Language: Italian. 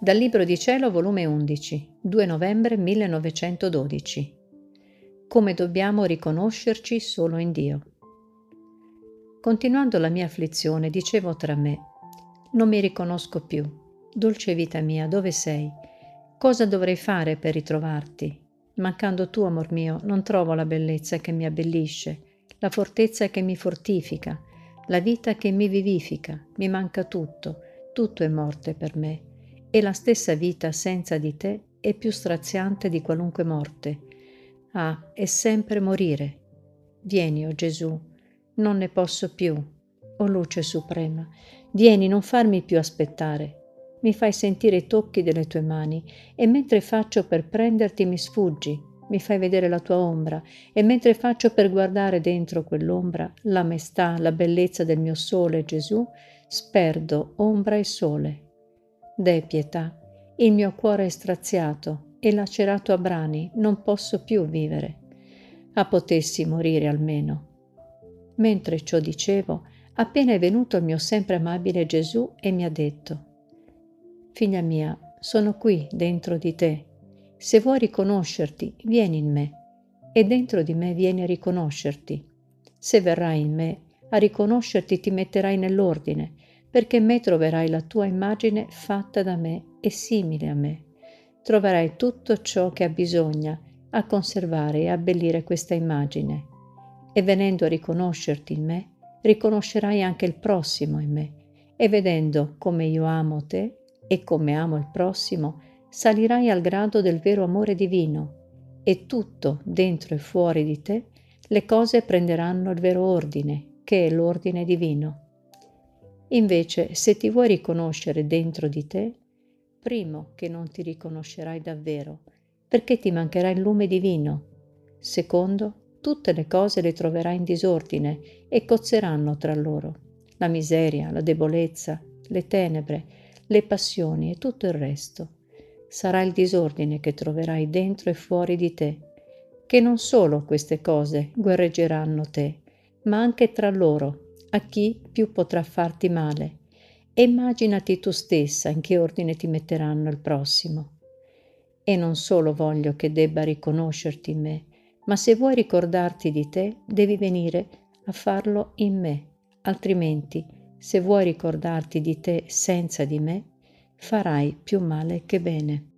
Dal Libro di Cielo, volume 11, 2 novembre 1912. Come dobbiamo riconoscerci solo in Dio. Continuando la mia afflizione, dicevo tra me, non mi riconosco più. Dolce vita mia, dove sei? Cosa dovrei fare per ritrovarti? Mancando tu, amor mio, non trovo la bellezza che mi abbellisce, la fortezza che mi fortifica, la vita che mi vivifica. Mi manca tutto, tutto è morte per me e la stessa vita senza di te è più straziante di qualunque morte. Ah, è sempre morire. Vieni, o oh Gesù, non ne posso più. O oh luce suprema, vieni, non farmi più aspettare. Mi fai sentire i tocchi delle tue mani e mentre faccio per prenderti mi sfuggi, mi fai vedere la tua ombra e mentre faccio per guardare dentro quell'ombra la maestà, la bellezza del mio sole Gesù, sperdo ombra e sole Deh pietà, il mio cuore è straziato e lacerato a brani, non posso più vivere. Ah, potessi morire almeno. Mentre ciò dicevo, appena è venuto il mio sempre amabile Gesù e mi ha detto, Figlia mia, sono qui dentro di te. Se vuoi riconoscerti, vieni in me, e dentro di me vieni a riconoscerti. Se verrai in me, a riconoscerti ti metterai nell'ordine, perché me troverai la tua immagine fatta da me e simile a me. Troverai tutto ciò che ha bisogno a conservare e abbellire questa immagine. E venendo a riconoscerti in me, riconoscerai anche il prossimo in me. E vedendo come io amo te e come amo il prossimo, salirai al grado del vero amore divino e tutto dentro e fuori di te le cose prenderanno il vero ordine, che è l'ordine divino. Invece, se ti vuoi riconoscere dentro di te, primo che non ti riconoscerai davvero, perché ti mancherà il lume divino. Secondo, tutte le cose le troverai in disordine e cozzeranno tra loro. La miseria, la debolezza, le tenebre, le passioni e tutto il resto. Sarà il disordine che troverai dentro e fuori di te, che non solo queste cose guerreggeranno te, ma anche tra loro a chi più potrà farti male e immaginati tu stessa in che ordine ti metteranno il prossimo. E non solo voglio che debba riconoscerti in me, ma se vuoi ricordarti di te, devi venire a farlo in me, altrimenti, se vuoi ricordarti di te senza di me, farai più male che bene.